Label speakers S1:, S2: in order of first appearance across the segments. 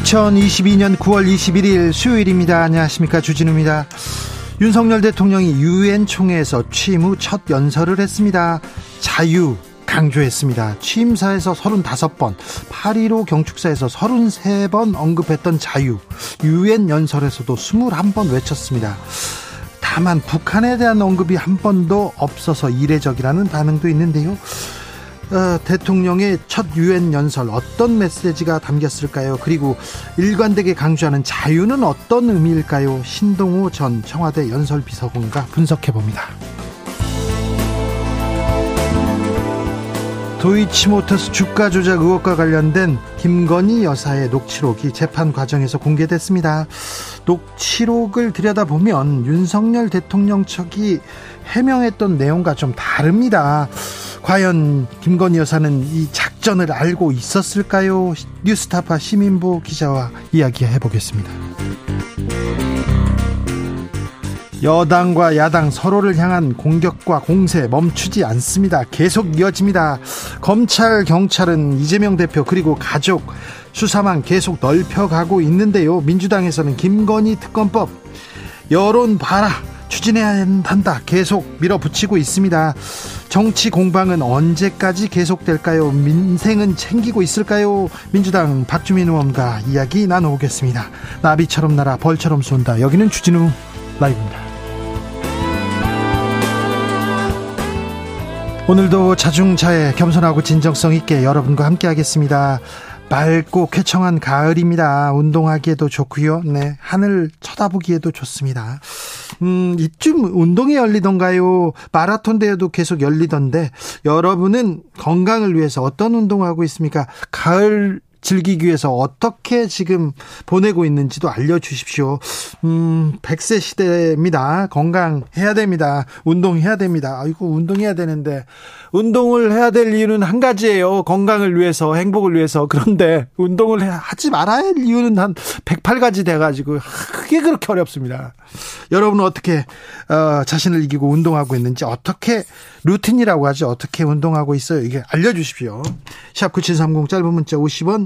S1: 2022년 9월 21일 수요일입니다. 안녕하십니까. 주진우입니다. 윤석열 대통령이 유엔 총회에서 취임 후 첫 연설을 했습니다. 자유 강조했습니다. 취임사에서 35번, 8.15 경축사에서 33번 언급했던 자유, 유엔 연설에서도 21번 외쳤습니다. 다만 북한에 대한 언급이 한 번도 없어서 이례적이라는 반응도 있는데요. 어, 대통령의 첫 유엔 연설 어떤 메시지가 담겼을까요? 그리고 일관되게 강조하는 자유는 어떤 의미일까요? 신동우 전 청와대 연설 비서관과 분석해 봅니다. 도이치모터스 주가 조작 의혹과 관련된 김건희 여사의 녹취록이 재판 과정에서 공개됐습니다. 녹취록을 들여다보면 윤석열 대통령 측이 해명했던 내용과 좀 다릅니다. 과연 김건희 여사는 이 작전을 알고 있었을까요? 뉴스타파 시민부 기자와 이야기해 보겠습니다. 여당과 야당 서로를 향한 공격과 공세 멈추지 않습니다. 계속 이어집니다. 검찰, 경찰은 이재명 대표 그리고 가족 수사만 계속 넓혀가고 있는데요. 민주당에서는 김건희 특검법 여론 봐라 추진해야 한다 계속 밀어붙이고 있습니다. 정치 공방은 언제까지 계속될까요? 민생은 챙기고 있을까요? 민주당 박주민 의원과 이야기 나눠보겠습니다. 나비처럼 날아 벌처럼 쏜다. 여기는 주진우 라이브입니다. 오늘도 자중차에 겸손하고 진정성 있게 여러분과 함께 하겠습니다. 맑고 쾌청한 가을입니다. 운동하기에도 좋고요. 네, 하늘 쳐다보기에도 좋습니다. 음, 이쯤 운동이 열리던가요? 마라톤 대회도 계속 열리던데 여러분은 건강을 위해서 어떤 운동하고 있습니까? 가을 즐기기 위해서 어떻게 지금 보내고 있는지도 알려주십시오. 음, 100세 시대입니다. 건강해야 됩니다. 운동해야 됩니다. 아이고, 운동해야 되는데. 운동을 해야 될 이유는 한 가지예요. 건강을 위해서, 행복을 위해서. 그런데 운동을 하지 말아야 할 이유는 한 108가지 돼가지고, 그게 그렇게 어렵습니다. 여러분은 어떻게, 어, 자신을 이기고 운동하고 있는지, 어떻게 루틴이라고 하죠. 어떻게 운동하고 있어요. 이게 알려주십시오. 샵9730 짧은 문자 50원,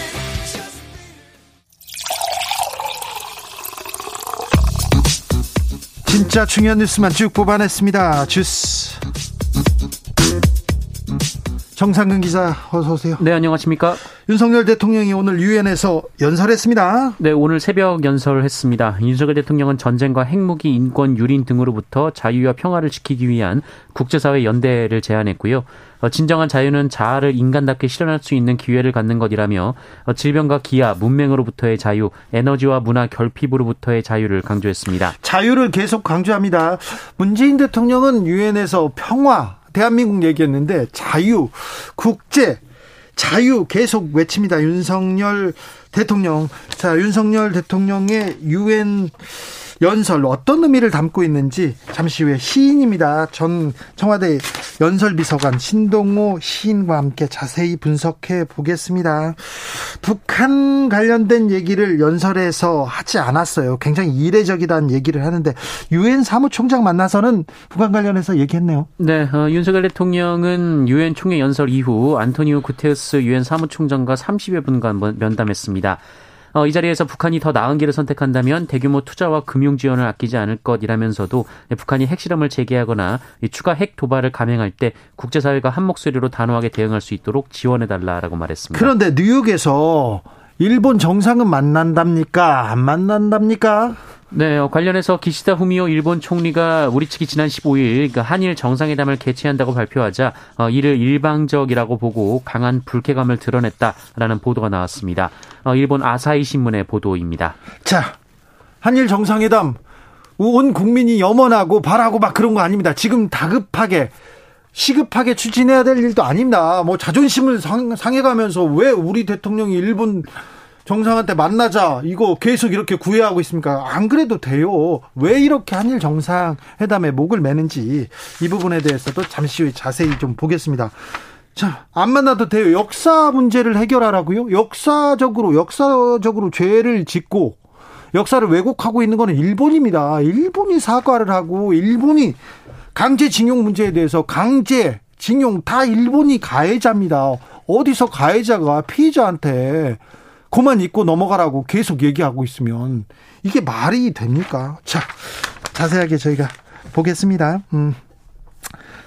S1: 진짜 중요한 뉴스만 쭉 뽑아냈습니다. 주스 정상근 기자 어서 오세요.
S2: 네, 안녕하십니까?
S1: 윤석열 대통령이 오늘 유엔에서 연설했습니다.
S2: 네, 오늘 새벽 연설을 했습니다. 윤석열 대통령은 전쟁과 핵무기, 인권, 유린 등으로부터 자유와 평화를 지키기 위한 국제사회 연대를 제안했고요. 어, 진정한 자유는 자아를 인간답게 실현할 수 있는 기회를 갖는 것이라며 어, 질병과 기아, 문맹으로부터의 자유, 에너지와 문화 결핍으로부터의 자유를 강조했습니다.
S1: 자유를 계속 강조합니다. 문재인 대통령은 유엔에서 평화, 대한민국 얘기했는데 자유, 국제, 자유 계속 외칩니다. 윤석열 대통령. 자, 윤석열 대통령의 유엔 연설 어떤 의미를 담고 있는지 잠시 후에 시인입니다. 전 청와대 연설 비서관 신동호 시인과 함께 자세히 분석해 보겠습니다. 북한 관련된 얘기를 연설에서 하지 않았어요. 굉장히 이례적이다는 얘기를 하는데 유엔 사무총장 만나서는 북한 관련해서 얘기했네요.
S2: 네, 어, 윤석열 대통령은 유엔 총회 연설 이후 안토니오 구테우스 유엔 사무총장과 30여 분간 면담했습니다. 어, 이 자리에서 북한이 더 나은 길을 선택한다면 대규모 투자와 금융 지원을 아끼지 않을 것이라면서도 북한이 핵실험을 재개하거나 추가 핵 도발을 감행할 때 국제사회가 한 목소리로 단호하게 대응할 수 있도록 지원해달라라고 말했습니다.
S1: 그런데 뉴욕에서 일본 정상은 만난답니까? 안 만난답니까?
S2: 네, 어, 관련해서 기시다 후미오 일본 총리가 우리 측이 지난 15일 그러니까 한일 정상회담을 개최한다고 발표하자 어, 이를 일방적이라고 보고 강한 불쾌감을 드러냈다라는 보도가 나왔습니다. 어, 일본 아사히 신문의 보도입니다.
S1: 자, 한일 정상회담 온 국민이 염원하고 바라고 막 그런 거 아닙니다. 지금 다급하게 시급하게 추진해야 될 일도 아닙니다. 뭐 자존심을 상, 상해가면서 왜 우리 대통령이 일본 정상한테 만나자 이거 계속 이렇게 구애하고 있습니까? 안 그래도 돼요. 왜 이렇게 한일 정상 회담에 목을 매는지 이 부분에 대해서도 잠시 후에 자세히 좀 보겠습니다. 자, 안 만나도 돼요. 역사 문제를 해결하라고요? 역사적으로 역사적으로 죄를 짓고 역사를 왜곡하고 있는 거는 일본입니다. 일본이 사과를 하고 일본이 강제징용 문제에 대해서 강제 징용 다 일본이 가해자입니다. 어디서 가해자가 피해자한테 그만 잊고 넘어가라고 계속 얘기하고 있으면 이게 말이 됩니까? 자, 자세하게 저희가 보겠습니다. 음.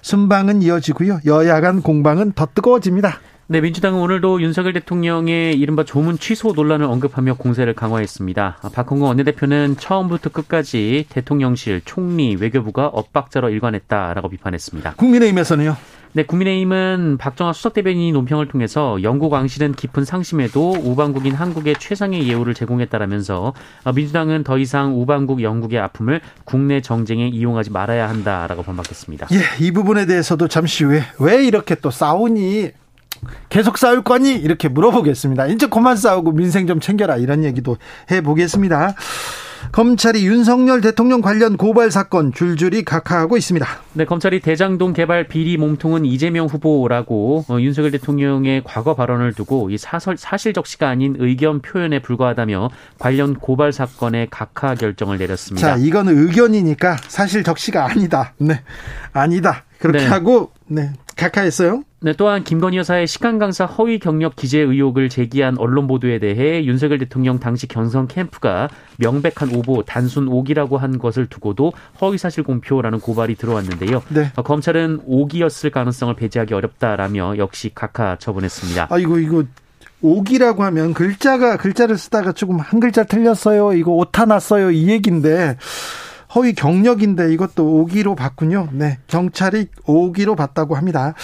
S1: 순방은 이어지고요. 여야 간 공방은 더 뜨거워집니다.
S2: 네, 민주당은 오늘도 윤석열 대통령의 이른바 조문 취소 논란을 언급하며 공세를 강화했습니다. 박홍근 원내대표는 처음부터 끝까지 대통령실, 총리, 외교부가 엇박자로 일관했다라고 비판했습니다.
S1: 국민의힘에서는요?
S2: 네, 국민의힘은 박정화 수석 대변인이 논평을 통해서 영국 왕실은 깊은 상심에도 우방국인 한국의 최상의 예우를 제공했다라면서 민주당은 더 이상 우방국 영국의 아픔을 국내 정쟁에 이용하지 말아야 한다라고 반박했습니다.
S1: 예, 이 부분에 대해서도 잠시 후에 왜 이렇게 또 싸우니 계속 싸울 거니? 이렇게 물어보겠습니다. 이제 그만 싸우고 민생 좀 챙겨라. 이런 얘기도 해보겠습니다. 검찰이 윤석열 대통령 관련 고발 사건 줄줄이 각하하고 있습니다.
S2: 네, 검찰이 대장동 개발 비리 몸통은 이재명 후보라고 어, 윤석열 대통령의 과거 발언을 두고 이 사설, 사실적시가 아닌 의견 표현에 불과하다며 관련 고발 사건의 각하 결정을 내렸습니다.
S1: 자, 이거는 의견이니까 사실적시가 아니다. 네, 아니다. 그렇게 네. 하고 네 각하했어요.
S2: 네, 또한 김건희 여사의 시간 강사 허위 경력 기재 의혹을 제기한 언론 보도에 대해 윤석열 대통령 당시 경선 캠프가 명백한 오보, 단순 오기라고 한 것을 두고도 허위 사실 공표라는 고발이 들어왔는데요. 네. 어, 검찰은 오기였을 가능성을 배제하기 어렵다라며 역시 각하 처분했습니다.
S1: 아 이거 이거 오기라고 하면 글자가 글자를 쓰다가 조금 한 글자 틀렸어요. 이거 오타 났어요. 이 얘긴데 허위 경력인데 이것도 오기로 봤군요. 네. 경찰이 오기로 봤다고 합니다.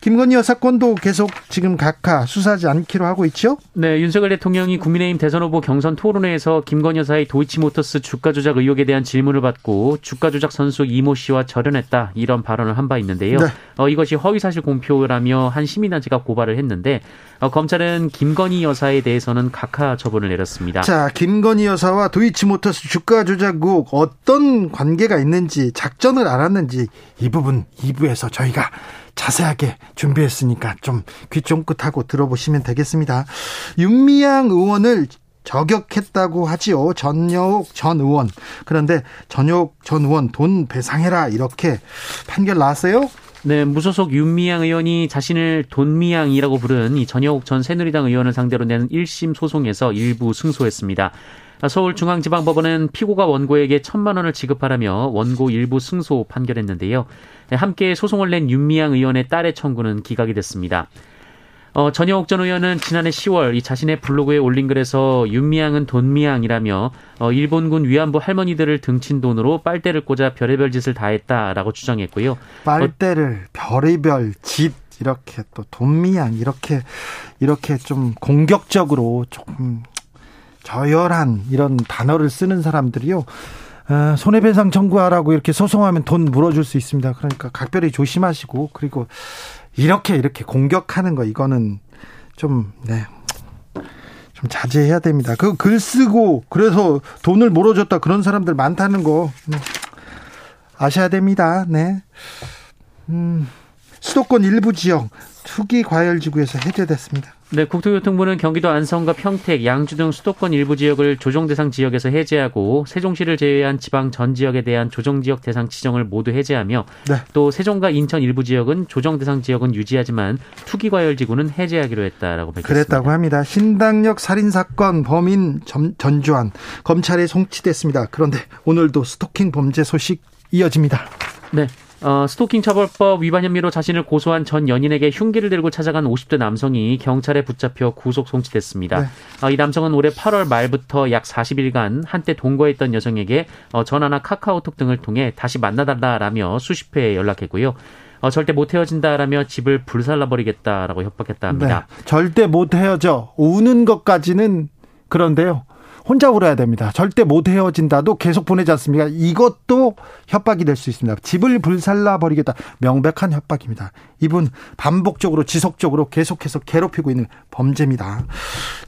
S1: 김건희 여사 건도 계속 지금 각하 수사하지 않기로 하고 있죠?
S2: 네. 윤석열 대통령이 국민의힘 대선 후보 경선 토론회에서 김건희 여사의 도이치모터스 주가 조작 의혹에 대한 질문을 받고 주가 조작 선수 이모 씨와 절연했다 이런 발언을 한 바 있는데요. 네. 어, 이것이 허위 사실 공표라며 한 시민단체가 고발을 했는데 어, 검찰은 김건희 여사에 대해서는 각하 처분을 내렸습니다.
S1: 자, 김건희 여사와 도이치모터스 주가 조작 의혹 어떤 관계가 있는지 작전을 알았는지 이 부분 2부에서 저희가 자세하게 준비했으니까 좀 귀 쫑긋하고 들어보시면 되겠습니다. 윤미향 의원을 저격했다고 하지요. 전여옥 전 의원. 그런데 전여옥 전 의원 돈 배상해라 이렇게 판결 나왔어요.
S2: 네, 무소속 윤미향 의원이 자신을 돈미향이라고 부른 이 전여옥 전 새누리당 의원을 상대로 낸 1심 소송에서 일부 승소했습니다. 서울중앙지방법원은 피고가 원고에게 천만 원을 지급하라며 원고 일부 승소 판결했는데요. 네, 함께 소송을 낸 윤미향 의원의 딸의 청구는 기각이 됐습니다. 어, 전영옥 전 의원은 지난해 10월 이 자신의 블로그에 올린 글에서 윤미향은 돈미향이라며 어, 일본군 위안부 할머니들을 등친 돈으로 빨대를 꽂아 별의별 짓을 다 했다라고 주장했고요.
S1: 빨대를 별의별 짓 이렇게 또 돈미향 이렇게 이렇게 좀 공격적으로 조금 저열한 이런 단어를 쓰는 사람들이요. 어, 손해배상 청구하라고 이렇게 소송하면 돈 물어줄 수 있습니다. 그러니까 각별히 조심하시고 그리고 이렇게 이렇게 공격하는 거 이거는 좀 네. 좀 자제해야 됩니다. 그 글 쓰고 그래서 돈을 물어줬다 그런 사람들 많다는 거 음, 아셔야 됩니다. 네. 음, 수도권 일부 지역 투기 과열 지구에서 해제됐습니다.
S2: 네, 국토교통부는 경기도 안성과 평택, 양주 등 수도권 일부 지역을 조정 대상 지역에서 해제하고 세종시를 제외한 지방 전 지역에 대한 조정 지역 대상 지정을 모두 해제하며 네. 또 세종과 인천 일부 지역은 조정 대상 지역은 유지하지만 투기 과열 지구는 해제하기로 했다라고 밝혔습니다.
S1: 그랬다고 합니다. 신당역 살인 사건 범인 전주환 검찰에 송치됐습니다. 그런데 오늘도 스토킹 범죄 소식 이어집니다.
S2: 네. 어, 스토킹 처벌법 위반 혐의로 자신을 고소한 전 연인에게 흉기를 들고 찾아간 50대 남성이 경찰에 붙잡혀 구속 송치됐습니다. 네. 어, 이 남성은 올해 8월 말부터 약 40일간 한때 동거했던 여성에게 어, 전화나 카카오톡 등을 통해 다시 만나달라라며 수십 회 연락했고요. 어, 절대 못 헤어진다라며 집을 불살라버리겠다라고 협박했다 합니다.
S1: 네. 절대 못 헤어져. 우는 것까지는 그런데요. 혼자 울어야 됩니다. 절대 못 헤어진다도 계속 보내지 않습니까? 이것도 협박이 될 수 있습니다. 집을 불살라 버리겠다. 명백한 협박입니다. 이분 반복적으로 지속적으로 계속해서 괴롭히고 있는 범죄입니다.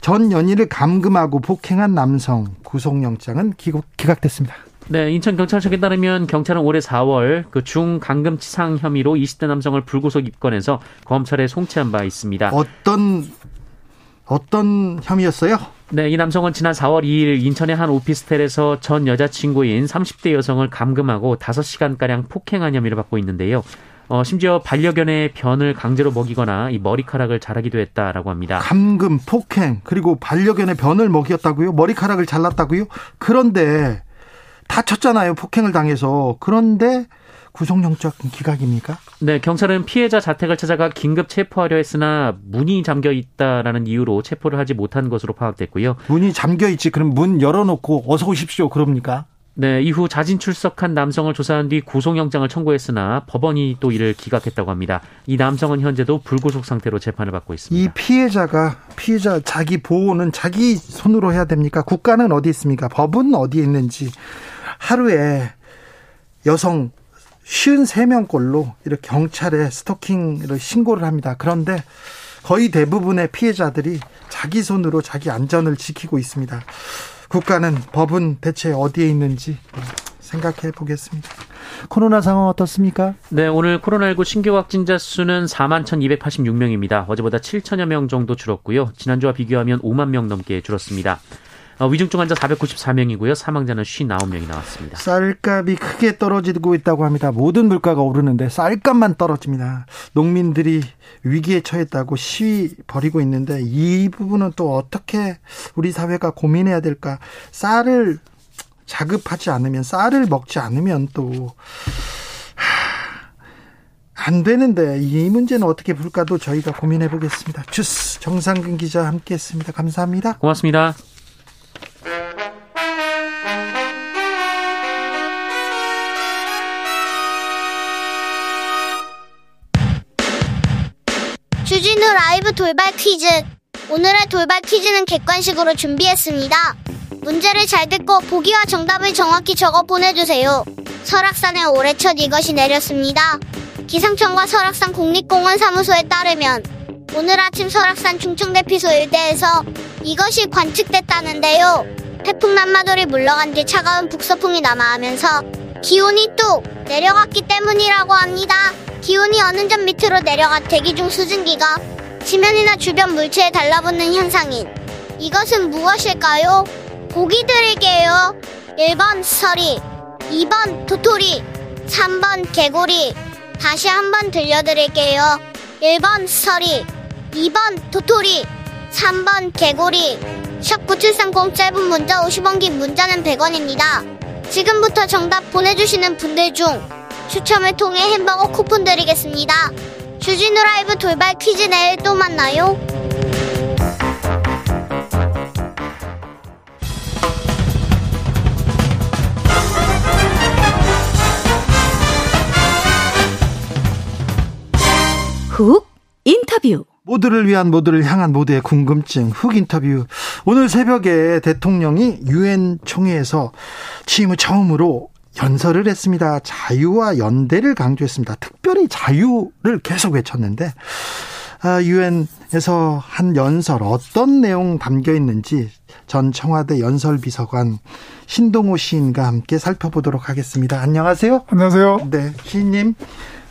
S1: 전 연인을 감금하고 폭행한 남성 구속영장은 기각됐습니다.
S2: 네, 인천경찰청에 따르면 경찰은 올해 4월 그 중감금치상 혐의로 20대 남성을 불구속 입건해서 검찰에 송치한 바 있습니다.
S1: 어떤 어떤 혐의였어요?
S2: 네, 이 남성은 지난 4월 2일 인천의 한 오피스텔에서 전 여자친구인 30대 여성을 감금하고 5시간가량 폭행한 혐의를 받고 있는데요. 어, 심지어 반려견의 변을 강제로 먹이거나 이 머리카락을 자르기도 했다라고 합니다.
S1: 감금, 폭행, 그리고 반려견의 변을 먹였다고요? 머리카락을 잘랐다고요? 그런데 다쳤잖아요. 폭행을 당해서. 그런데 구속영장 기각입니까?
S2: 네, 경찰은 피해자 자택을 찾아가 긴급 체포하려 했으나 문이 잠겨 있다라는 이유로 체포를 하지 못한 것으로 파악됐고요.
S1: 문이 잠겨 있지. 그럼 문 열어놓고 어서 오십시오. 그럽니까?
S2: 네, 이후 자진 출석한 남성을 조사한 뒤 구속영장을 청구했으나 법원이 또 이를 기각했다고 합니다. 이 남성은 현재도 불구속 상태로 재판을 받고 있습니다.
S1: 이 피해자가 피해자 자기 보호는 자기 손으로 해야 됩니까? 국가는 어디 있습니까? 법은 어디에 있는지 하루에 여성 53명꼴로 이렇게 경찰에 스토킹을 신고를 합니다. 그런데 거의 대부분의 피해자들이 자기 손으로 자기 안전을 지키고 있습니다. 국가는 법은 대체 어디에 있는지 생각해 보겠습니다. 코로나 상황 어떻습니까?
S2: 네, 오늘 코로나19 신규 확진자 수는 4만 1,286명입니다. 어제보다 7천여 명 정도 줄었고요. 지난주와 비교하면 5만 명 넘게 줄었습니다. 어, 위중증 환자 494명이고요. 사망자는 59명이 나왔습니다.
S1: 쌀값이 크게 떨어지고 있다고 합니다. 모든 물가가 오르는데 쌀값만 떨어집니다. 농민들이 위기에 처했다고 시위 벌이고 있는데 이 부분은 또 어떻게 우리 사회가 고민해야 될까? 쌀을 자급하지 않으면 쌀을 먹지 않으면 또 안 되는데 이 문제는 어떻게 풀까도 저희가 고민해 보겠습니다. 주스 정상근 기자 함께했습니다. 감사합니다.
S2: 고맙습니다.
S3: 돌발 퀴즈. 오늘의 돌발 퀴즈는 객관식으로 준비했습니다. 문제를 잘 듣고 보기와 정답을 정확히 적어 보내주세요. 설악산에 올해 첫 이것이 내렸습니다. 기상청과 설악산 국립공원 사무소에 따르면 오늘 아침 설악산 충청대피소 일대에서 이것이 관측됐다는데요. 태풍 남마돌이 물러간 뒤 차가운 북서풍이 남하하면서 기온이 뚝 내려갔기 때문이라고 합니다. 기온이 어느 점 밑으로 내려가 대기 중 수증기가 지면이나 주변 물체에 달라붙는 현상인 이것은 무엇일까요? 보기 드릴게요. 1번 서리, 2번 도토리, 3번 개구리. 다시 한번 들려드릴게요. 1번 서리, 2번 도토리, 3번 개구리. 샵 9730 짧은 문자 50원 긴 문자는 100원입니다. 지금부터 정답 보내주시는 분들 중 추첨을 통해 햄버거 쿠폰 드리겠습니다. 주진우 라이브 돌발 퀴즈 내일 또 만나요.
S4: 훅 인터뷰
S1: 모두를 위한 모두를 향한 모두의 궁금증 흑 인터뷰. 오늘 새벽에 대통령이 유엔 총회에서 취임 후 처음으로 연설을 했습니다. 자유와 연대를 강조했습니다. 특별히 자유를 계속 외쳤는데 아, 유엔에서 한 연설 어떤 내용 담겨 있는지 전 청와대 연설 비서관 신동호 시인과 함께 살펴보도록 하겠습니다. 안녕하세요.
S5: 안녕하세요.
S1: 네, 시인님.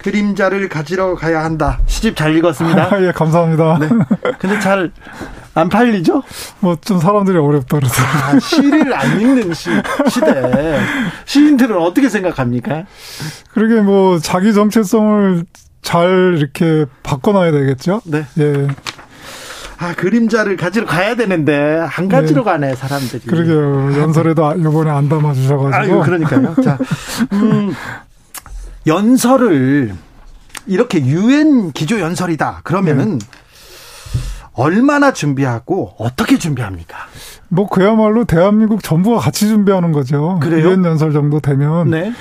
S1: 그림자를 가지러 가야 한다. 시집 잘 읽었습니다.
S5: 아, 예, 감사합니다. 네.
S1: 근데 잘 안 팔리죠?
S5: 뭐 좀 사람들이 어렵다 그래서.
S1: 아, 시를 안 읽는 시, 시대. 시인들은 어떻게 생각합니까?
S5: 그러게 뭐 자기 정체성을 잘 이렇게 바꿔놔야 되겠죠?
S1: 네.
S5: 예.
S1: 아, 그림자를 가지러 가야 되는데, 안 가지러 네. 가네, 사람들이.
S5: 그러게요. 연설에도 요번에 안 담아 주셔가지고.
S1: 아유, 그러니까요. 자, 음, 연설을, 이렇게 유엔 기조 연설이다. 그러면은, 네. 얼마나 준비하고 어떻게 준비합니까?
S5: 뭐 그야말로 대한민국 전부가 같이 준비하는 거죠.
S1: 그래요?
S5: 유엔 연설 정도 되면
S1: 네.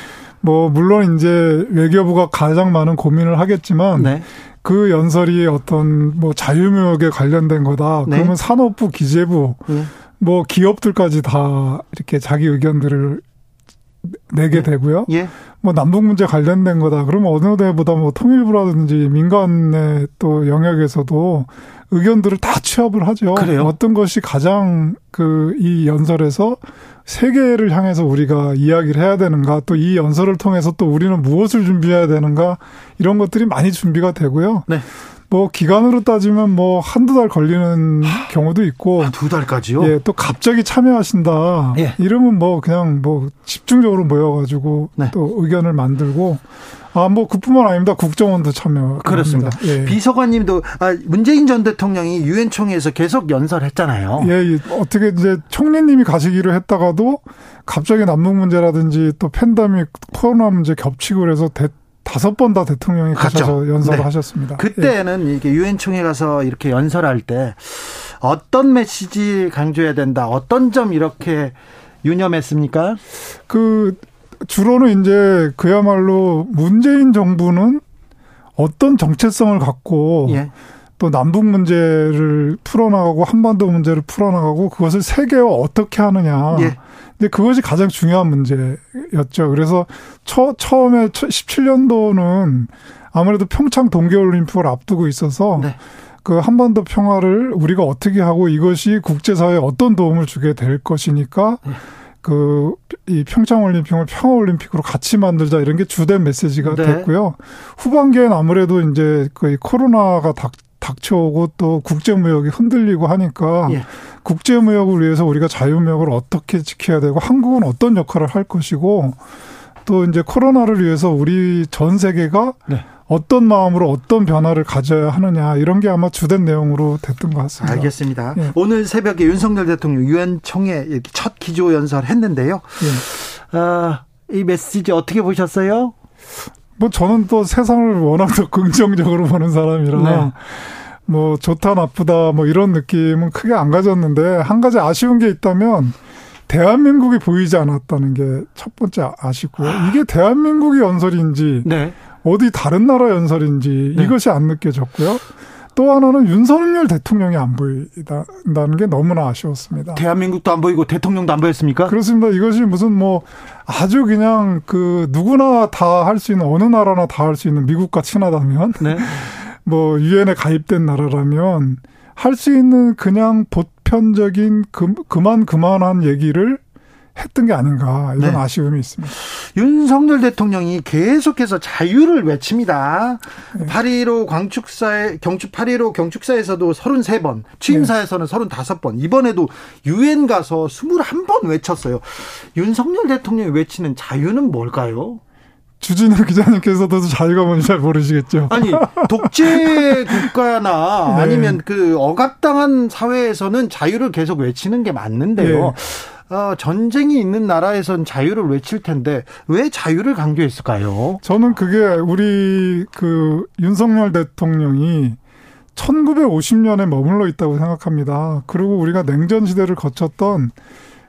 S5: 뭐 물론 이제 외교부가 가장 많은 고민을 하겠지만 네. 그 연설이 어떤 뭐 자유무역에 관련된 거다. 네. 그러면 산업부, 기재부, 네. 뭐 기업들까지 다 이렇게 자기 의견들을 내게 네. 되고요.
S1: 예.
S5: 뭐 남북 문제 관련된 거다. 그러면 어느 데보다 뭐 통일부라든지 민간의 또 영역에서도 의견들을 다 취합을 하죠.
S1: 그래요?
S5: 어떤 것이 가장 그 이 연설에서 세계를 향해서 우리가 이야기를 해야 되는가 또 이 연설을 통해서 또 우리는 무엇을 준비해야 되는가 이런 것들이 많이 준비가 되고요.
S1: 네.
S5: 뭐 기간으로 따지면 뭐 한두 달 걸리는 경우도 있고
S1: 아, 두 달까지요?
S5: 예, 또 갑자기 참여하신다.
S1: 예.
S5: 이러면 뭐 그냥 뭐 집중적으로 모여 가지고
S1: 네.
S5: 또 의견을 만들고 아, 뭐 그뿐만 아닙니다. 국정원도 참여.
S1: 그렇습니다. 예. 비서관님도 아, 문재인 전 대통령이 유엔 총회에서 계속 연설했잖아요.
S5: 예, 예, 어떻게 이제 총리님이 가시기로 했다가도 갑자기 남북 문제라든지 또 팬데믹 코로나 문제 겹치고 그래서 대, 다섯 번 다 대통령이 가셔서 연설을 네. 하셨습니다.
S1: 그때는 예. 이게 유엔 총회 가서 이렇게 연설할 때 어떤 메시지 강조해야 된다. 어떤 점 이렇게 유념했습니까?
S5: 그 주로는 이제 그야말로 문재인 정부는 어떤 정체성을 갖고
S1: 예.
S5: 또 남북 문제를 풀어나가고 한반도 문제를 풀어나가고 그것을 세계와 어떻게 하느냐.
S1: 예.
S5: 근데 그것이 가장 중요한 문제였죠. 그래서 처, 처음에 17년도는 아무래도 평창 동계올림픽을 앞두고 있어서
S1: 네.
S5: 그 한반도 평화를 우리가 어떻게 하고 이것이 국제사회에 어떤 도움을 주게 될 것이니까 네. 그이 평창 올림픽을 평화 올림픽으로 같이 만들자 이런 게 주된 메시지가
S1: 네.
S5: 됐고요. 후반기엔 아무래도 이제 그 코로나가 닥 닥쳐오고 또 국제무역이 흔들리고 하니까
S1: 예.
S5: 국제무역을 위해서 우리가 자유무역을 어떻게 지켜야 되고 한국은 어떤 역할을 할 것이고 또 이제 코로나를 위해서 우리 전 세계가
S1: 네.
S5: 어떤 마음으로 어떤 변화를 가져야 하느냐 이런 게 아마 주된 내용으로 됐던 것 같습니다.
S1: 알겠습니다. 예. 오늘 새벽에 윤석열 대통령 유엔 총회 첫 기조 연설 했는데요.
S5: 예.
S1: 아, 이 메시지 어떻게 보셨어요?
S5: 뭐 저는 또 세상을 워낙 더 긍정적으로 보는 사람이라 네. 뭐 좋다 나쁘다 뭐 이런 느낌은 크게 안 가졌는데 한 가지 아쉬운 게 있다면 대한민국이 보이지 않았다는 게 첫 번째 아쉽고요. 이게 대한민국이 연설인지
S1: 네.
S5: 어디 다른 나라 연설인지
S1: 네.
S5: 이것이 안 느껴졌고요. 또 하나는 윤석열 대통령이 안 보인다는 게 너무나 아쉬웠습니다.
S1: 대한민국도 안 보이고 대통령도 안 보였습니까?
S5: 그렇습니다. 이것이 무슨 뭐 아주 그냥 그 누구나 다 할 수 있는 어느 나라나 다 할 수 있는 미국과 친하다면
S1: 네.
S5: 뭐 유엔에 가입된 나라라면 할 수 있는 그냥 보편적인 그, 그만 그만한 얘기를 했던 게 아닌가 이런 네. 아쉬움이 있습니다.
S1: 윤석열 대통령이 계속해서 자유를 외칩니다. 네. 8.15 광축사에 경축 8.15 경축사에서도 33번, 취임사에서는 네. 35번, 이번에도 유엔 가서 21번 외쳤어요. 윤석열 대통령이 외치는 자유는 뭘까요?
S5: 주진우 기자님께서도 자유가 뭔지 잘 모르시겠죠.
S1: 아니 독재 국가나 네. 아니면 그 억압당한 사회에서는 자유를 계속 외치는 게 맞는데요. 네. 어, 전쟁이 있는 나라에선 자유를 외칠 텐데 왜 자유를 강조했을까요?
S5: 저는 그게 우리 그 윤석열 대통령이 1950년에 머물러 있다고 생각합니다. 그리고 우리가 냉전 시대를 거쳤던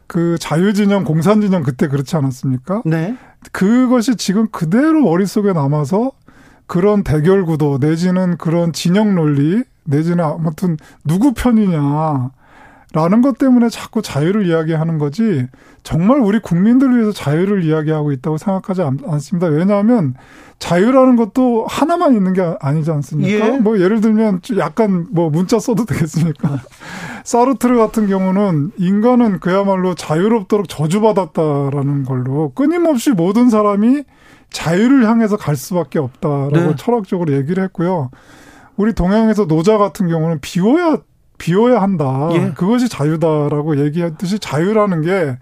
S5: 그 자유진영, 공산진영 그때 그렇지 않았습니까?
S1: 네.
S5: 그것이 지금 그대로 머릿속에 남아서 그런 대결 구도 내지는 그런 진영 논리 내지는 아무튼 누구 편이냐 라는 것 때문에 자꾸 자유를 이야기하는 거지 정말 우리 국민들을 위해서 자유를 이야기하고 있다고 생각하지 않, 습니다 왜냐하면 자유라는 것도 하나만 있는 게 아니지 않습니까? 예. 뭐 예를 들면 약간 뭐 문자 써도 되겠습니까? 사르트르 같은 경우는 인간은 그야말로 자유롭도록 저주받았다라는 걸로 끊임없이 모든 사람이 자유를 향해서 갈 수밖에 없다라고 네. 철학적으로 얘기를 했고요. 우리 동양에서 노자 같은 경우는 비워야 비워야 한다. 예. 그것이 자유다라고 얘기했듯이 자유라는 게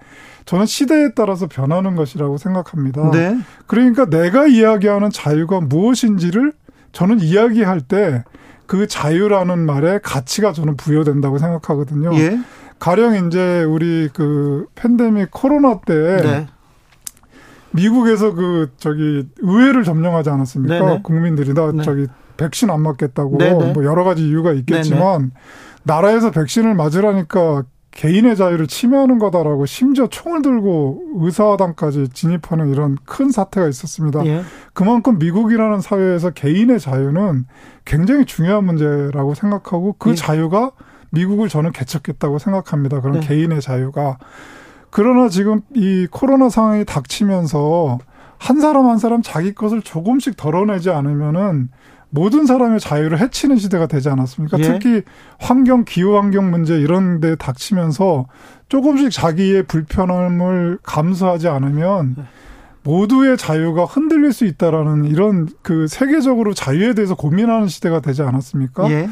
S5: 저는 시대에 따라서 변하는 것이라고 생각합니다. 네. 그러니까 내가 이야기하는 자유가 무엇인지를 저는 이야기할 때 그 자유라는 말에 가치가 저는 부여된다고 생각하거든요. 예. 가령 이제 우리 그 팬데믹 코로나 때 네. 미국에서 그 저기 의회를 점령하지 않았습니까? 네네. 국민들이 다 네. 저기 백신 안 맞겠다고 네네. 뭐 여러 가지 이유가 있겠지만 네네. 나라에서 백신을 맞으라니까 개인의 자유를 침해하는 거다라고 심지어 총을 들고 의사당까지 진입하는 이런 큰 사태가 있었습니다. 예. 그만큼 미국이라는 사회에서 개인의 자유는 굉장히 중요한 문제라고 생각하고 그 예. 자유가 미국을 저는 개척했다고 생각합니다. 그런 네. 개인의 자유가. 그러나 지금 이 코로나 상황이 닥치면서 한 사람 한 사람 자기 것을 조금씩 덜어내지 않으면은 모든 사람의 자유를 해치는 시대가 되지 않았습니까? 예. 특히 환경, 기후 환경 문제 이런 데 닥치면서 조금씩 자기의 불편함을 감수하지 않으면 모두의 자유가 흔들릴 수 있다라는 이런 그 세계적으로 자유에 대해서 고민하는 시대가 되지 않았습니까? 예.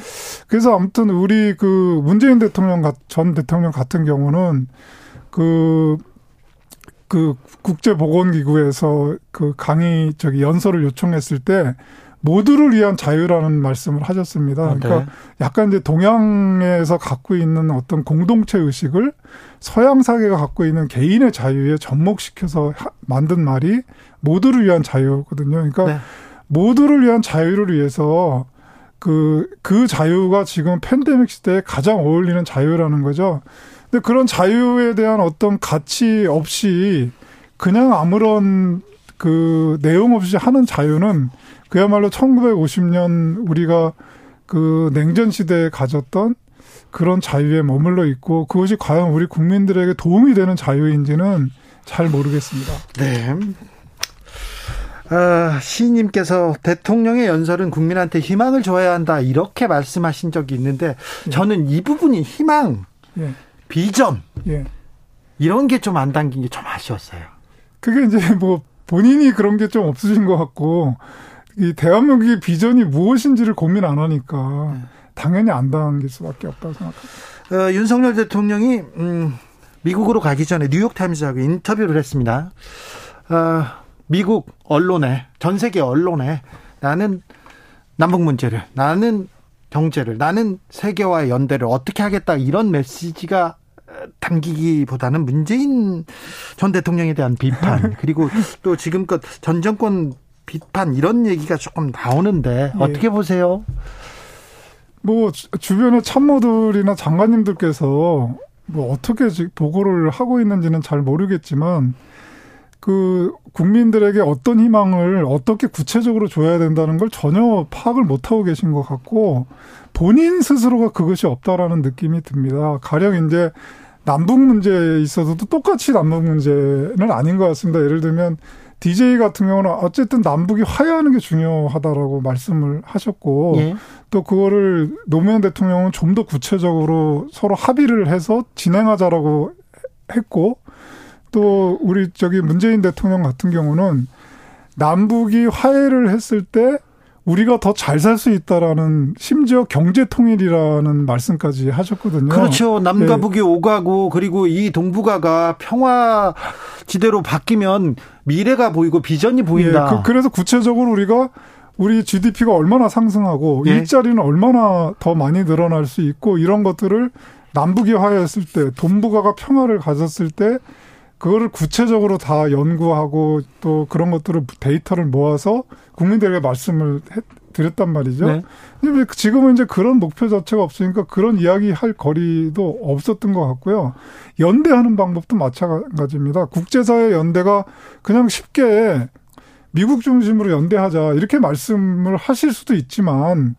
S5: 그래서 아무튼 우리 그 문재인 대통령 전 대통령 같은 경우는 그, 그 국제보건기구에서 그 강의 저기 연설을 요청했을 때 모두를 위한 자유라는 말씀을 하셨습니다. 아, 그러니까 네. 약간 이제 동양에서 갖고 있는 어떤 공동체 의식을 서양 사회가 갖고 있는 개인의 자유에 접목시켜서 만든 말이 모두를 위한 자유거든요. 그러니까 네. 모두를 위한 자유를 위해서 그, 그 자유가 지금 팬데믹 시대에 가장 어울리는 자유라는 거죠. 근데 그런 자유에 대한 어떤 가치 없이 그냥 아무런 그 내용 없이 하는 자유는 그야말로 1950년 우리가 그 냉전 시대에 가졌던 그런 자유에 머물러 있고 그것이 과연 우리 국민들에게 도움이 되는 자유인지는 잘 모르겠습니다.
S1: 네. 아, 시인님께서 대통령의 연설은 국민한테 희망을 줘야 한다 이렇게 말씀하신 적이 있는데 예. 저는 이 부분이 희망, 예. 비전 예. 이런 게 좀 안 담긴 게 좀 아쉬웠어요.
S5: 그게 이제 뭐 본인이 그런 게 좀 없으신 것 같고 이 대한민국의 비전이 무엇인지를 고민 안 하니까 네. 당연히 안 당길 수밖에 없다고 생각합니다.
S1: 어, 윤석열 대통령이 음, 미국으로 가기 전에 뉴욕 타임즈하고 인터뷰를 했습니다. 어, 미국 언론에 전 세계 언론에 나는 남북 문제를 나는 경제를 나는 세계와의 연대를 어떻게 하겠다 이런 메시지가 당기기보다는 문재인 전 대통령에 대한 비판 그리고 또 지금껏 전 정권 비판 이런 얘기가 조금 나오는데 예. 어떻게 보세요?
S5: 뭐 주변의 참모들이나 장관님들께서 뭐 어떻게 보고를 하고 있는지는 잘 모르겠지만 그 국민들에게 어떤 희망을 어떻게 구체적으로 줘야 된다는 걸 전혀 파악을 못 하고 계신 것 같고 본인 스스로가 그것이 없다라는 느낌이 듭니다. 가령 이제 남북 문제에 있어서도 똑같이 남북 문제는 아닌 것 같습니다. 예를 들면 DJ 같은 경우는 어쨌든 남북이 화해하는 게 중요하다라고 말씀을 하셨고 예. 또 그거를 노무현 대통령은 좀 더 구체적으로 서로 합의를 해서 진행하자라고 했고 또 우리 저기 문재인 대통령 같은 경우는 남북이 화해를 했을 때 우리가 더 잘 살 수 있다라는 심지어 경제 통일이라는 말씀까지 하셨거든요.
S1: 그렇죠. 남과 예. 북이 오가고 그리고 이 동북아가 평화 지대로 바뀌면 미래가 보이고 비전이 보인다.
S5: 예. 그, 래서 구체적으로 우리가 우리 GDP가 얼마나 상승하고 예. 일자리는 얼마나 더 많이 늘어날 수 있고 이런 것들을 남북이 화해했을 때 동북아가 평화를 가졌을 때 그거를 구체적으로 다 연구하고 또 그런 것들을 데이터를 모아서 국민들에게 말씀을 해, 드렸단 말이죠. 네. 근데 지금은 이제 그런 목표 자체가 없으니까 그런 이야기 할 거리도 없었던 것 같고요. 연대하는 방법도 마찬가지입니다. 국제사회 연대가 그냥 쉽게 미국 중심으로 연대하자 이렇게 말씀을 하실 수도 있지만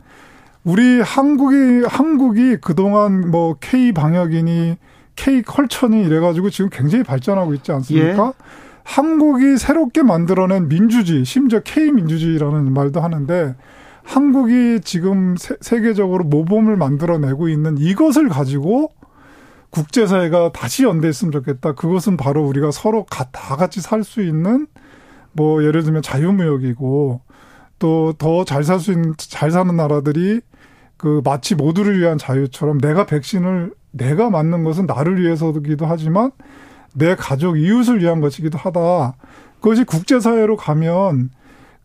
S5: 우리 한국이 한국이 그동안 뭐 K 방역이니 K 컬처니 이래가지고 지금 굉장히 발전하고 있지 않습니까? 예. 한국이 새롭게 만들어낸 민주주의, 심지어 K 민주주의라는 말도 하는데 한국이 지금 세, 계적으로 모범을 만들어내고 있는 이것을 가지고 국제사회가 다시 연대했으면 좋겠다. 그것은 바로 우리가 서로 다 같이 살 수 있는 뭐 예를 들면 자유무역이고 또 더 잘 살 수 있는 잘 사는 나라들이 그 마치 모두를 위한 자유처럼 내가 백신을 내가 맞는 것은 나를 위해서기도 하지만 내 가족 이웃을 위한 것이기도 하다. 그것이 국제사회로 가면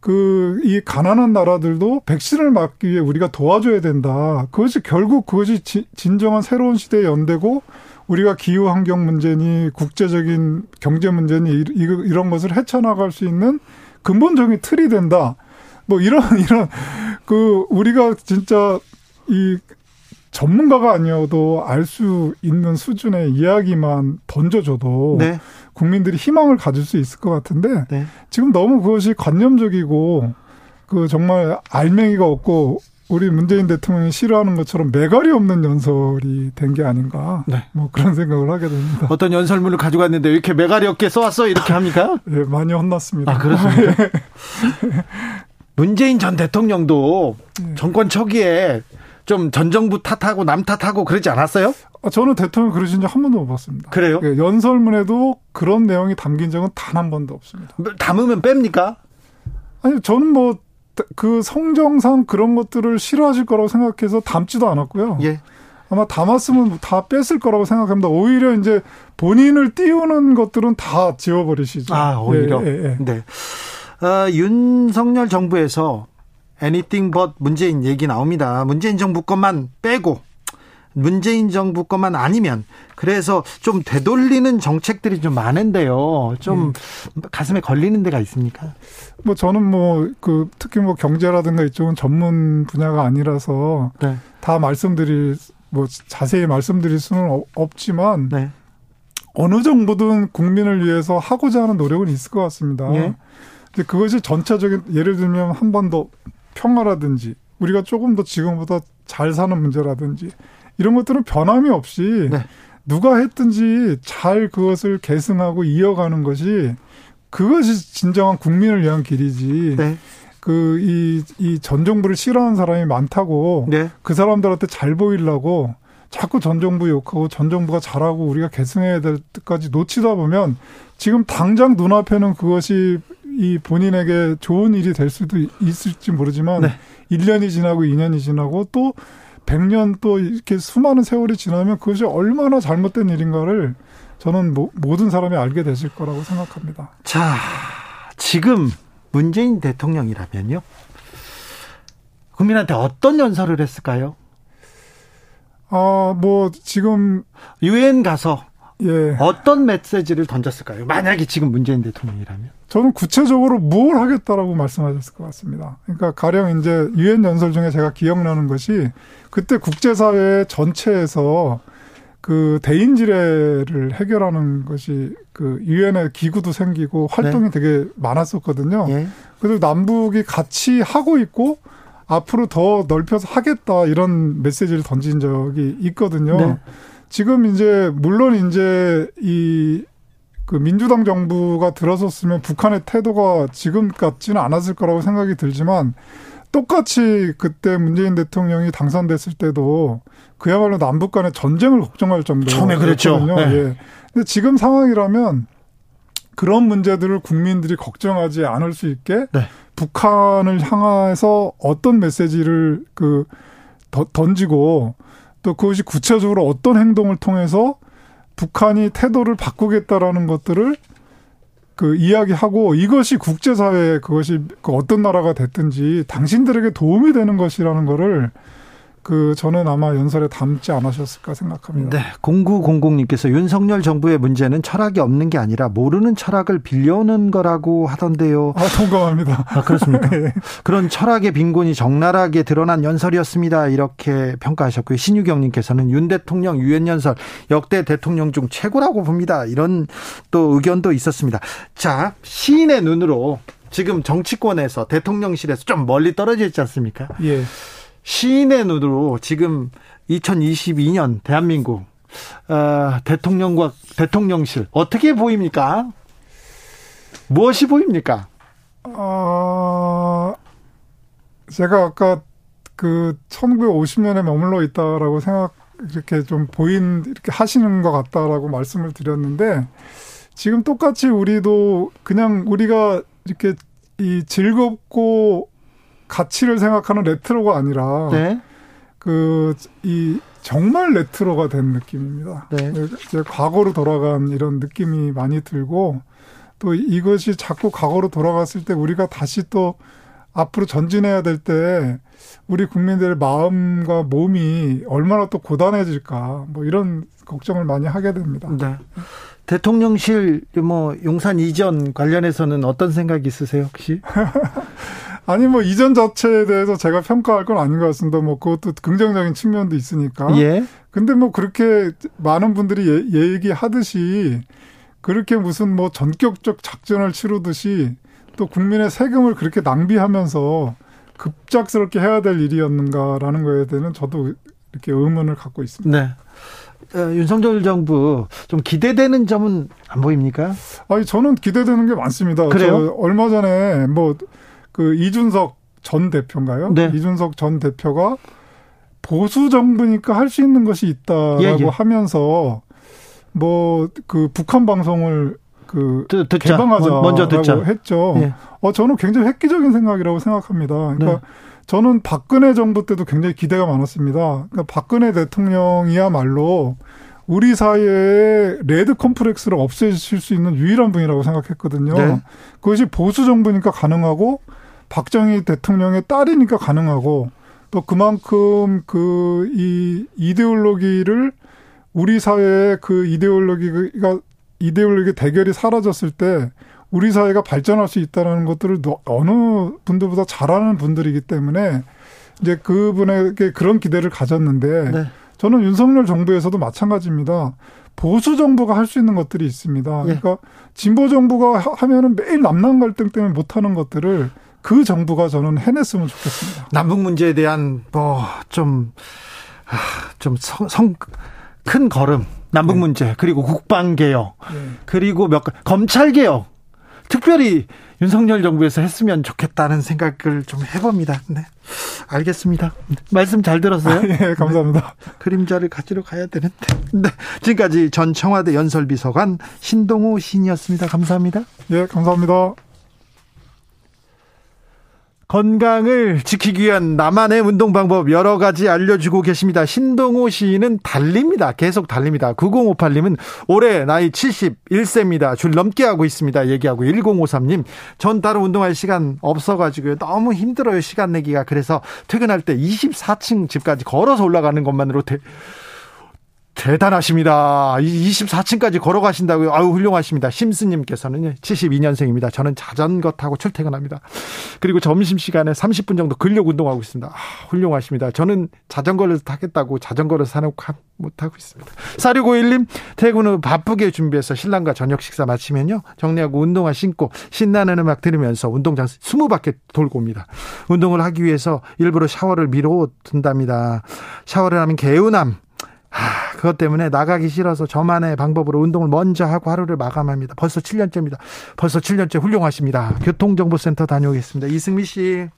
S5: 그, 이 가난한 나라들도 백신을 맞기 위해 우리가 도와줘야 된다. 그것이 결국 그것이 지, 진정한 새로운 시대의 연대고 우리가 기후 환경 문제니 국제적인 경제 문제니 이, 이런 것을 헤쳐나갈 수 있는 근본적인 틀이 된다. 뭐 이런, 이런, 그, 우리가 진짜 이 전문가가 아니어도 알 수 있는 수준의 이야기만 던져줘도 네. 국민들이 희망을 가질 수 있을 것 같은데 네. 지금 너무 그것이 관념적이고 그 정말 알맹이가 없고 우리 문재인 대통령이 싫어하는 것처럼 매갈이 없는 연설이 된 게 아닌가. 네. 뭐 그런 생각을 하게 됩니다.
S1: 어떤 연설문을 가지고 왔는데 왜 이렇게 매갈이 없게 써왔어? 이렇게 합니까?
S5: 예, 네, 많이 혼났습니다.
S1: 아, 그렇습니까? 문재인 전 대통령도 네. 정권 초기에 좀 전 정부 탓하고 남 탓하고 그러지 않았어요?
S5: 아, 저는 대통령 그러신 적 한 번도 못 봤습니다.
S1: 그래요?
S5: 예, 연설문에도 그런 내용이 담긴 적은 단 한 번도 없습니다.
S1: 뭐, 담으면 뺍니까?
S5: 아니, 저는 뭐, 그 성정상 그런 것들을 싫어하실 거라고 생각해서 담지도 않았고요. 예. 아마 담았으면 다 뺐을 거라고 생각합니다. 오히려 이제 본인을 띄우는 것들은 다 지워버리시죠.
S1: 아, 오히려? 예, 예, 예. 네. 어, 윤석열 정부에서 anything but 문재인 얘기 나옵니다. 문재인 정부 것만 빼고 문재인 정부 것만 아니면 그래서 좀 되돌리는 정책들이 좀 많은데요. 좀 네. 가슴에 걸리는 데가 있습니까?
S5: 뭐 저는 뭐 그 특히 뭐 경제라든가 이쪽은 전문 분야가 아니라서 네. 다 말씀드릴 뭐 자세히 말씀드릴 수는 없지만 네. 어느 정도든 국민을 위해서 하고자 하는 노력은 있을 것 같습니다. 예. 근데 그것이 전체적인 예를 들면 한 번 더 평화라든지 우리가 조금 더 지금보다 잘 사는 문제라든지 이런 것들은 변함이 없이 네. 누가 했든지 잘 그것을 계승하고 이어가는 것이 그것이 진정한 국민을 위한 길이지. 네. 그, 이, 이전 정부를 싫어하는 사람이 많다고 네. 그 사람들한테 잘 보이려고 자꾸 전 정부 욕하고 전 정부가 잘하고 우리가 계승해야 될 때까지 놓치다 보면 지금 당장 눈앞에는 그것이 이 본인에게 좋은 일이 될 수도 있을지 모르지만 네. 1년이 지나고 2년이 지나고 또 100년 또 이렇게 수많은 세월이 지나면 그것이 얼마나 잘못된 일인가를 저는 모, 모든 사람이 알게 되실 거라고 생각합니다.
S1: 자, 지금 문재인 대통령이라면요. 국민한테 어떤 연설을 했을까요?
S5: 아, 뭐 지금
S1: 유엔 가서 예. 어떤 메시지를 던졌을까요? 만약에 지금 문재인 대통령이라면?
S5: 저는 구체적으로 뭘 하겠다라고 말씀하셨을 것 같습니다. 그러니까 가령 이제 유엔 연설 중에 제가 기억나는 것이 그때 국제사회 전체에서 그 대인지뢰를 해결하는 것이 그 유엔의 기구도 생기고 활동이 네. 되게 많았었거든요. 예. 그래서 남북이 같이 하고 있고 앞으로 더 넓혀서 하겠다 이런 메시지를 던진 적이 있거든요. 네. 지금 이제 물론 이제 이 그 민주당 정부가 들어섰으면 북한의 태도가 지금 같지는 않았을 거라고 생각이 들지만 똑같이 그때 문재인 대통령이 당선됐을 때도 그야말로 남북 간의 전쟁을 걱정할 정도로
S1: 처음에 그랬죠.
S5: 네. 예. 근데 지금 상황이라면 그런 문제들을 국민들이 걱정하지 않을 수 있게 네. 북한을 향해서 어떤 메시지를 그 던지고 또 그것이 구체적으로 어떤 행동을 통해서 북한이 태도를 바꾸겠다라는 것들을 그 이야기하고 이것이 국제사회에 그것이 그 어떤 나라가 됐든지 당신들에게 도움이 되는 것이라는 거를 그 저는 아마 연설에 담지 않으셨을까 생각합니다. 네.
S1: 0900님께서 윤석열 정부의 문제는 철학이 없는 게 아니라 모르는 철학을 빌려오는 거라고 하던데요.
S5: 아, 동감합니다.
S1: 아, 그렇습니까? 네. 그런 철학의 빈곤이 적나라하게 드러난 연설이었습니다. 이렇게 평가하셨고요. 신유경님께서는 윤 대통령 유엔 연설 역대 대통령 중 최고라고 봅니다. 이런 또 의견도 있었습니다. 자, 시인의 눈으로 지금 정치권에서 대통령실에서 좀 멀리 떨어져 있지 않습니까? 예. 시인의 눈으로 지금 2022년 대한민국 어, 대통령과 대통령실 어떻게 보입니까? 무엇이 보입니까?
S5: 어, 제가 아까 그 1950년에 머물러 있다라고 생각 이렇게 좀 보인 이렇게 하시는 것 같다라고 말씀을 드렸는데 지금 똑같이 우리도 그냥 우리가 이렇게 이 즐겁고 가치를 생각하는 레트로가 아니라
S1: 네.
S5: 그이 정말 레트로가 된 느낌입니다.
S1: 네.
S5: 이제 과거로 돌아간 이런 느낌이 많이 들고 또 이것이 자꾸 과거로 돌아갔을 때 우리가 다시 또 앞으로 전진해야 될 때 우리 국민들의 마음과 몸이 얼마나 또 고단해질까 뭐 이런 걱정을 많이 하게 됩니다.
S1: 네. 대통령실 뭐 용산 이전 관련해서는 어떤 생각이 있으세요 혹시?
S5: 아니 뭐 이전 자체에 대해서 제가 평가할 건 아닌 것 같습니다. 뭐 그것도 긍정적인 측면도 있으니까.
S1: 예.
S5: 근데 뭐 그렇게 많은 분들이 예, 얘기하듯이 그렇게 무슨 뭐 전격적 작전을 치르듯이 또 국민의 세금을 그렇게 낭비하면서 급작스럽게 해야 될 일이었는가라는 거에 대해서는 저도 이렇게 의문을 갖고 있습니다.
S1: 네. 어, 윤석열 정부 좀 기대되는 점은 안 보입니까?
S5: 아니 저는 기대되는 게 많습니다.
S1: 그래요?
S5: 저 얼마 전에 뭐 그 이준석 전 대표인가요?
S1: 네.
S5: 이준석 전 대표가 보수 정부니까 할 수 있는 것이 있다라고
S1: 예, 예.
S5: 하면서 뭐 그 북한 방송을 그
S1: 듣- 듣자.
S5: 개방하자
S1: 먼저 듣자.
S5: 했죠.
S1: 예.
S5: 어 저는 굉장히 획기적인 생각이라고 생각합니다. 그러니까
S1: 네.
S5: 저는 박근혜 정부 때도 굉장히 기대가 많았습니다. 그러니까 박근혜 대통령이야말로 우리 사회의 레드 컴플렉스를 없애실 수 있는 유일한 분이라고 생각했거든요.
S1: 네.
S5: 그것이 보수 정부니까 가능하고 박정희 대통령의 딸이니까 가능하고 또 그만큼 그 이 이데올로기를 우리 사회의 그 이데올로기가 이데올로기 대결이 사라졌을 때 우리 사회가 발전할 수 있다는 것들을 너- 어느 분들보다 잘하는 분들이기 때문에 이제 그분에게 그런 기대를 가졌는데
S1: 네.
S5: 저는 윤석열 정부에서도 마찬가지입니다. 보수 정부가 할 수 있는 것들이 있습니다.
S1: 예.
S5: 그러니까 진보 정부가 하- 하면은 매일 남남 갈등 때문에 못 하는 것들을 그 정부가 저는 해냈으면 좋겠습니다.
S1: 남북 문제에 대한 뭐 뭐좀좀성큰 걸음 남북
S5: 네.
S1: 문제 그리고 국방 개혁
S5: 예.
S1: 그리고 몇 가- 검찰 개혁 특별히 윤석열 정부에서 했으면 좋겠다는 생각을 좀 해봅니다. 네, 알겠습니다. 말씀 잘 들었어요.
S5: 예, 감사합니다.
S1: 그림자를 가지러 가야 되는데. 네, 지금까지 전 청와대 연설비서관 신동호 시인이었습니다. 감사합니다.
S5: 예, 감사합니다.
S1: 건강을 지키기 위한 나만의 운동 방법 여러 가지 알려주고 계십니다. 신동호 시인은 달립니다. 계속 달립니다. 9058님은 올해 나이 71세입니다. 줄 넘게 하고 있습니다. 얘기하고 1053님 전 따로 운동할 시간 없어가지고요. 너무 힘들어요. 시간 내기가. 그래서 퇴근할 때 24층 집까지 걸어서 올라가는 것만으로 대, 대단하십니다. 24층까지 걸어가신다고요. 아유, 훌륭하십니다. 심스님께서는 72년생입니다. 저는 자전거 타고 출퇴근합니다. 그리고 점심시간에 30분 정도 근력 운동하고 있습니다. 아, 훌륭하십니다. 저는 자전거를 타겠다고 자전거를 사놓고 못하고 있습니다. 4651님, 퇴근 후 바쁘게 준비해서 신랑과 저녁 식사 마치면요. 정리하고 운동화 신고 신나는 음악 들으면서 운동장 20바퀴 돌고 옵니다. 운동을 하기 위해서 일부러 샤워를 미뤄 둔답니다. 샤워를 하면 개운함, 하, 그것 때문에 나가기 싫어서 저만의 방법으로 운동을 먼저 하고 하루를 마감합니다. 벌써 7년째입니다. 벌써 7년째 훌륭하십니다. 교통정보센터 다녀오겠습니다. 이승미 씨.